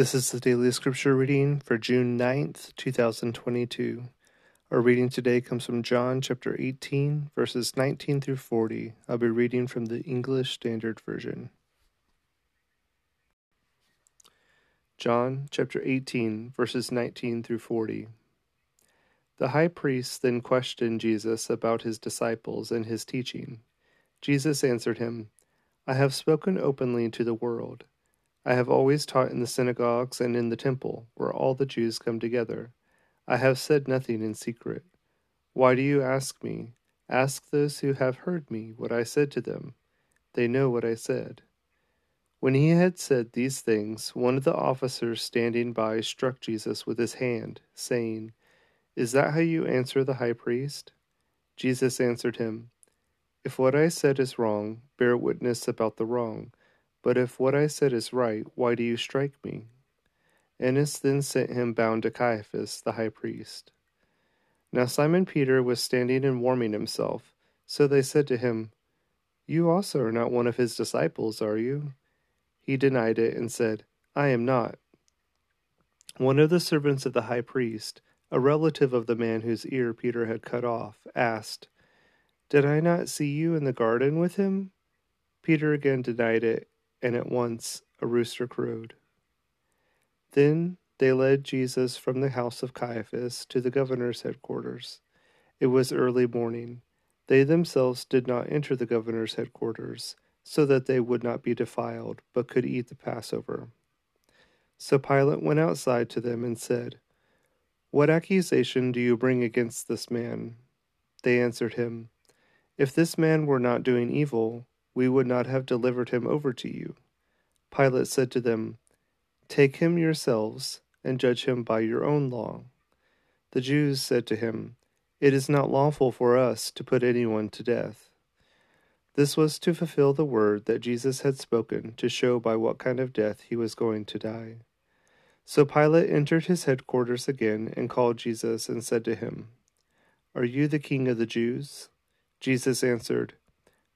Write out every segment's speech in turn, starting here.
This is the daily scripture reading for June 9th, 2022. Our reading today comes from John chapter 18, verses 19 through 40. I'll be reading from the English Standard Version. John chapter 18, verses 19 through 40. The high priest then questioned Jesus about his disciples and his teaching. Jesus answered him, I have spoken openly to the world. I have always taught in the synagogues and in the temple, where all the Jews come together. I have said nothing in secret. Why do you ask me? Ask those who have heard me what I said to them. They know what I said. When he had said these things, one of the officers standing by struck Jesus with his hand, saying, Is that how you answer the high priest? Jesus answered him, If what I said is wrong, bear witness about the wrong. But if what I said is right, why do you strike me? Annas then sent him bound to Caiaphas, the high priest. Now Simon Peter was standing and warming himself. So they said to him, You also are not one of his disciples, are you? He denied it and said, I am not. One of the servants of the high priest, a relative of the man whose ear Peter had cut off, asked, Did I not see you in the garden with him? Peter again denied it and at once a rooster crowed. Then they led Jesus from the house of Caiaphas to the governor's headquarters. It was early morning. They themselves did not enter the governor's headquarters, so that they would not be defiled, but could eat the Passover. So Pilate went outside to them and said, What accusation do you bring against this man? They answered him, If this man were not doing evil, we would not have delivered him over to you. Pilate said to them, Take him yourselves and judge him by your own law. The Jews said to him, It is not lawful for us to put anyone to death. This was to fulfill the word that Jesus had spoken to show by what kind of death he was going to die. So Pilate entered his headquarters again and called Jesus and said to him, Are you the king of the Jews? Jesus answered,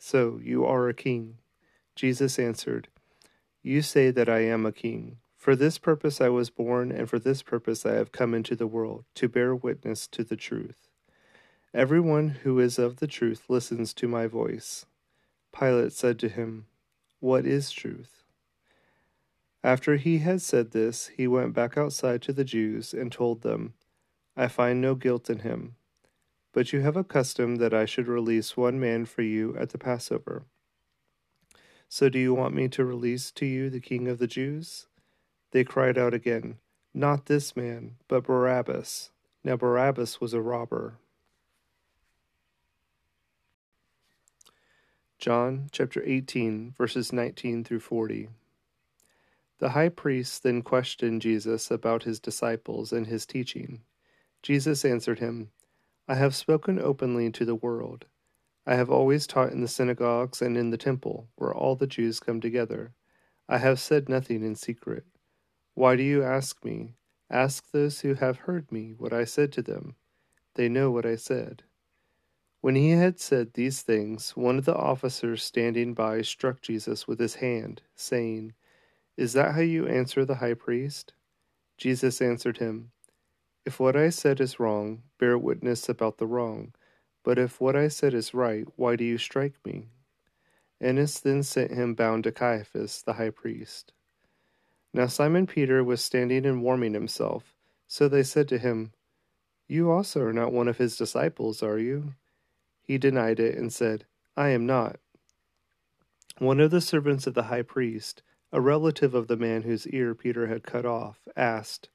so you are a king. Jesus answered, You say that I am a king. For this purpose I was born, and for this purpose I have come into the world, to bear witness to the truth. Everyone who is of the truth listens to my voice. Pilate said to him, What is truth? After he had said this, he went back outside to the Jews and told them, I find no guilt in him. But you have a custom that I should release one man for you at the Passover. So do you want me to release to you the king of the Jews? They cried out again, Not this man, but Barabbas. Now Barabbas was a robber. John chapter 18, verses 19 through 40. The high priest then questioned Jesus about his disciples and his teaching. Jesus answered him, I have spoken openly to the world. I have always taught in the synagogues and in the temple, where all the Jews come together. I have said nothing in secret. Why do you ask me? Ask those who have heard me what I said to them. They know what I said. When he had said these things, one of the officers standing by struck Jesus with his hand, saying, Is that how you answer the high priest? Jesus answered him, if what I said is wrong, bear witness about the wrong. But if what I said is right, why do you strike me? Annas then sent him bound to Caiaphas, the high priest. Now Simon Peter was standing and warming himself. So they said to him, You also are not one of his disciples, are you? He denied it and said, I am not. One of the servants of the high priest, a relative of the man whose ear Peter had cut off, asked,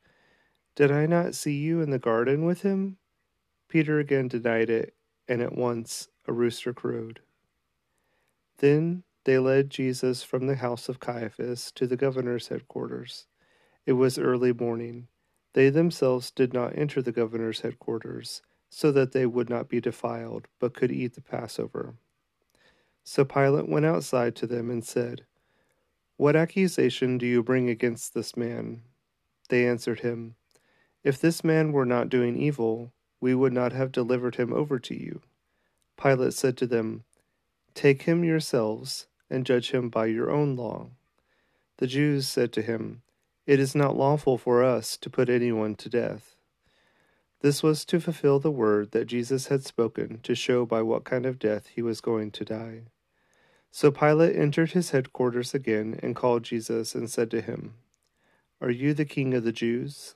did I not see you in the garden with him? Peter again denied it, and at once a rooster crowed. Then they led Jesus from the house of Caiaphas to the governor's headquarters. It was early morning. They themselves did not enter the governor's headquarters, so that they would not be defiled, but could eat the Passover. So Pilate went outside to them and said, What accusation do you bring against this man? They answered him, If this man were not doing evil, we would not have delivered him over to you. Pilate said to them, Take him yourselves and judge him by your own law. The Jews said to him, it is not lawful for us to put anyone to death. This was to fulfill the word that Jesus had spoken to show by what kind of death he was going to die. So Pilate entered his headquarters again and called Jesus and said to him, Are you the king of the Jews?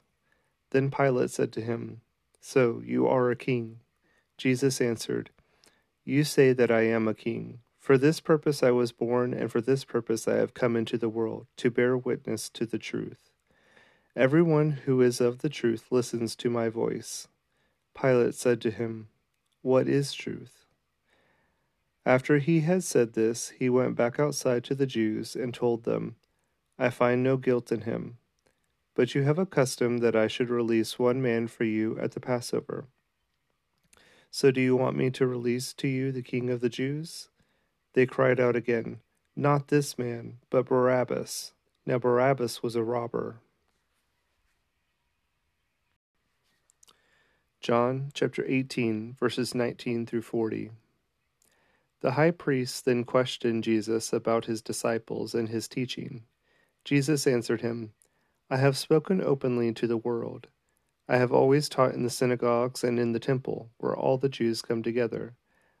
Then Pilate said to him, So you are a king? Jesus answered, You say that I am a king. For this purpose I was born, and for this purpose I have come into the world, to bear witness to the truth. Everyone who is of the truth listens to my voice. Pilate said to him, What is truth? After he had said this, he went back outside to the Jews and told them, I find no guilt in him. But you have a custom that I should release one man for you at the Passover. So do you want me to release to you the king of the Jews? They cried out again, Not this man, but Barabbas. Now Barabbas was a robber. John chapter 18, verses 19 through 40. The high priest then questioned Jesus about his disciples and his teaching. Jesus answered him, I have spoken openly to the world. I have always taught in the synagogues and in the temple, where all the Jews come together.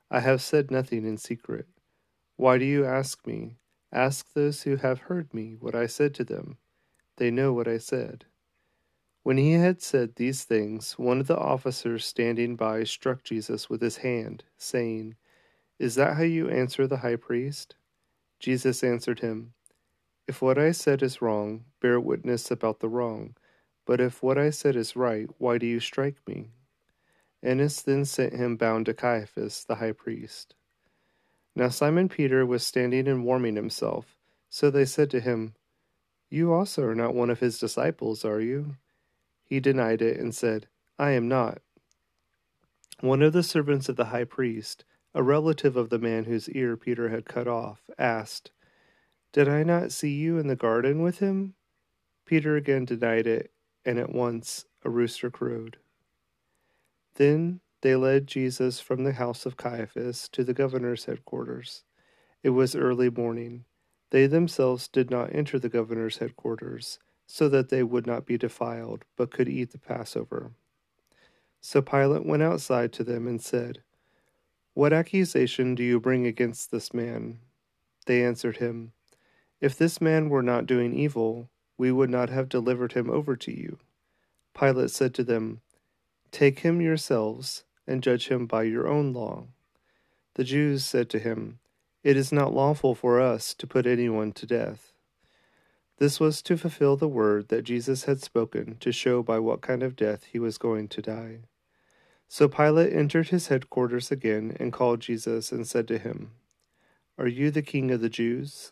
I have said nothing in secret. Why do you ask me? Ask those who have heard me what I said to them. They know what I said. When he had said these things, one of the officers standing by struck Jesus with his hand, saying, Is that how you answer the high priest? Jesus answered him, If what I said is wrong, bear witness about the wrong. But if what I said is right, why do you strike me? Annas then sent him bound to Caiaphas, the high priest. Now Simon Peter was standing and warming himself. So they said to him, You also are not one of his disciples, are you? He denied it and said, I am not. One of the servants of the high priest, a relative of the man whose ear Peter had cut off, asked, Did I not see you in the garden with him? Peter again denied it, and at once a rooster crowed. Then they led Jesus from the house of Caiaphas to the governor's headquarters. It was early morning. They themselves did not enter the governor's headquarters, so that they would not be defiled, but could eat the Passover. So Pilate went outside to them and said, What accusation do you bring against this man? They answered him, If this man were not doing evil, we would not have delivered him over to you. Pilate said to them, Take him yourselves and judge him by your own law. The Jews said to him, It is not lawful for us to put anyone to death. This was to fulfill the word that Jesus had spoken to show by what kind of death he was going to die. So Pilate entered his headquarters again and called Jesus and said to him, Are you the king of the Jews?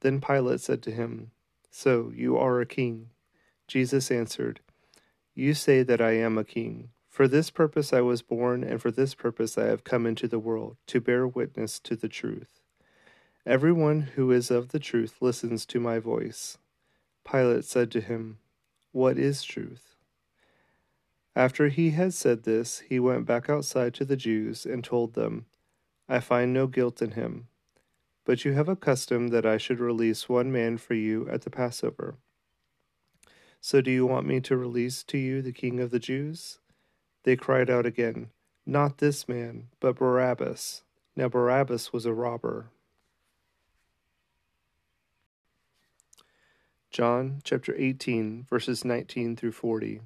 Then Pilate said to him, So you are a king? Jesus answered, You say that I am a king. For this purpose I was born, and for this purpose I have come into the world, to bear witness to the truth. Everyone who is of the truth listens to my voice. Pilate said to him, What is truth? After he had said this, he went back outside to the Jews and told them, I find no guilt in him. But you have a custom that I should release one man for you at the Passover. So do you want me to release to you the king of the Jews? They cried out again, Not this man, but Barabbas. Now Barabbas was a robber. John chapter 18, verses 19 through 40.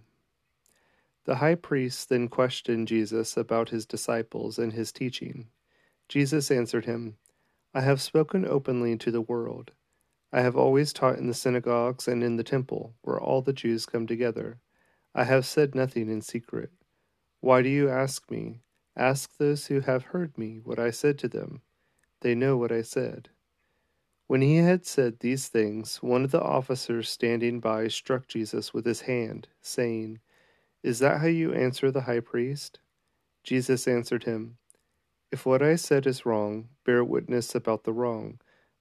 The high priest then questioned Jesus about his disciples and his teaching. Jesus answered him, I have spoken openly to the world. I have always taught in the synagogues and in the temple, where all the Jews come together. I have said nothing in secret. Why do you ask me? Ask those who have heard me what I said to them. They know what I said. When he had said these things, one of the officers standing by struck Jesus with his hand, saying, Is that how you answer the high priest? Jesus answered him, If what I said is wrong, bear witness about the wrong.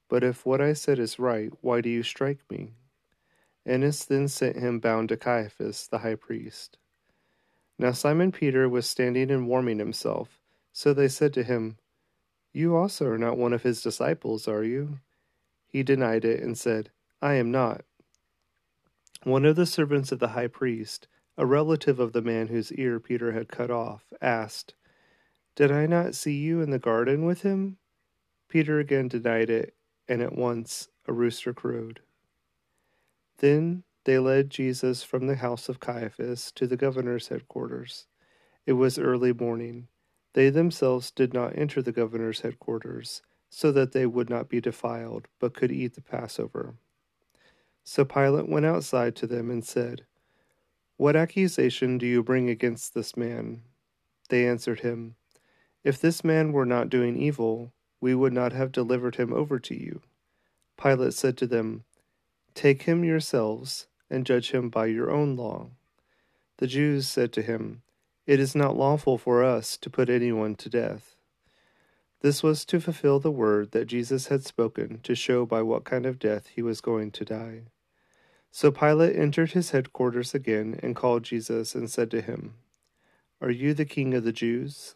But if what I said is right, why do you strike me? Annas then sent him bound to Caiaphas, the high priest. Now Simon Peter was standing and warming himself. So they said to him, You also are not one of his disciples, are you? He denied it and said, I am not. One of the servants of the high priest, a relative of the man whose ear Peter had cut off, asked, Did I not see you in the garden with him? Peter again denied it, and at once a rooster crowed. Then they led Jesus from the house of Caiaphas to the governor's headquarters. It was early morning. They themselves did not enter the governor's headquarters so that they would not be defiled, but could eat the Passover. So Pilate went outside to them and said, What accusation do you bring against this man? They answered him, If this man were not doing evil, we would not have delivered him over to you. Pilate said to them, Take him yourselves and judge him by your own law. The Jews said to him, It is not lawful for us to put anyone to death. This was to fulfill the word that Jesus had spoken to show by what kind of death he was going to die. So Pilate entered his headquarters again and called Jesus and said to him, Are you the king of the Jews?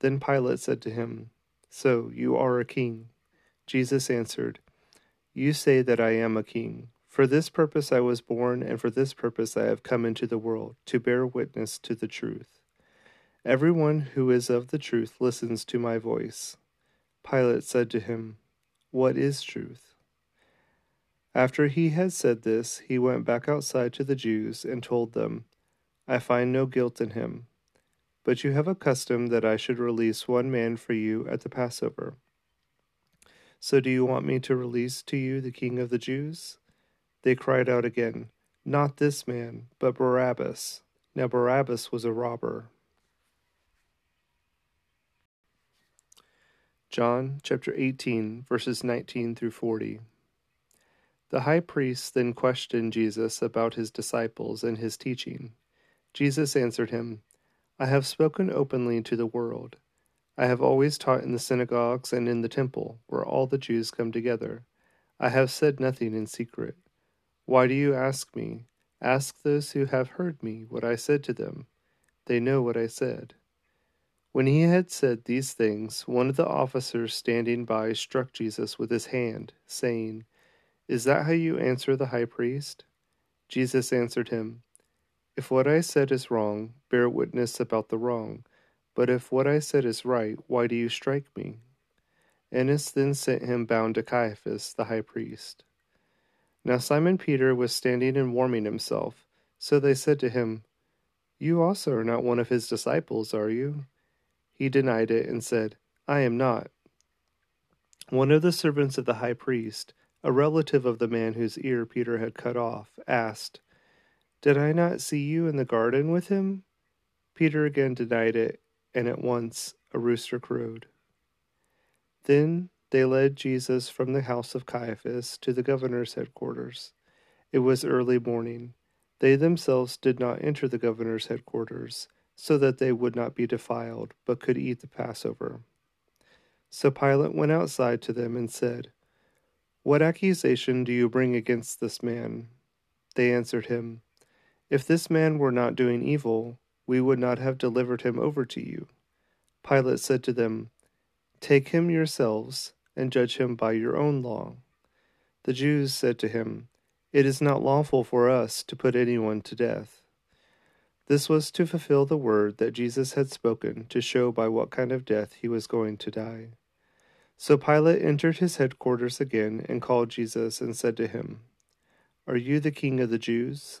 Then Pilate said to him, So you are a king? Jesus answered, You say that I am a king. For this purpose I was born, and for this purpose I have come into the world, to bear witness to the truth. Everyone who is of the truth listens to my voice. Pilate said to him, What is truth? After he had said this, he went back outside to the Jews and told them, I find no guilt in him. But you have a custom that I should release one man for you at the Passover. So do you want me to release to you the king of the Jews? They cried out again, Not this man, but Barabbas. Now Barabbas was a robber. John chapter 18, verses 19 through 40. The high priest then questioned Jesus about his disciples and his teaching. Jesus answered him, I have spoken openly to the world. I have always taught in the synagogues and in the temple, where all the Jews come together. I have said nothing in secret. Why do you ask me? Ask those who have heard me what I said to them. They know what I said. When he had said these things, one of the officers standing by struck Jesus with his hand, saying, Is that how you answer the high priest? Jesus answered him, If what I said is wrong, bear witness about the wrong. But if what I said is right, why do you strike me? Annas then sent him bound to Caiaphas, the high priest. Now Simon Peter was standing and warming himself. So they said to him, You also are not one of his disciples, are you? He denied it and said, I am not. One of the servants of the high priest, a relative of the man whose ear Peter had cut off, asked, Did I not see you in the garden with him? Peter again denied it, and at once a rooster crowed. Then they led Jesus from the house of Caiaphas to the governor's headquarters. It was early morning. They themselves did not enter the governor's headquarters, so that they would not be defiled, but could eat the Passover. So Pilate went outside to them and said, What accusation do you bring against this man? They answered him, If this man were not doing evil, we would not have delivered him over to you. Pilate said to them, Take him yourselves and judge him by your own law. The Jews said to him, It is not lawful for us to put anyone to death. This was to fulfill the word that Jesus had spoken to show by what kind of death he was going to die. So Pilate entered his headquarters again and called Jesus and said to him, Are you the king of the Jews?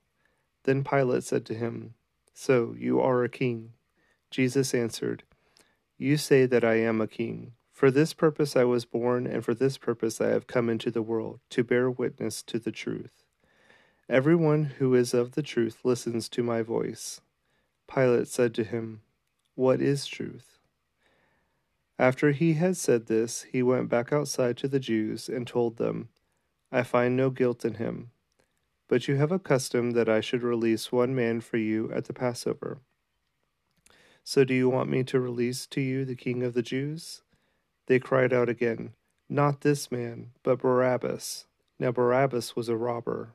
Then Pilate said to him, So you are a king? Jesus answered, You say that I am a king. For this purpose I was born, and for this purpose I have come into the world, to bear witness to the truth. Everyone who is of the truth listens to my voice. Pilate said to him, What is truth? After he had said this, he went back outside to the Jews and told them, I find no guilt in him. But you have a custom that I should release one man for you at the Passover. So do you want me to release to you the king of the Jews? They cried out again, Not this man, but Barabbas. Now Barabbas was a robber.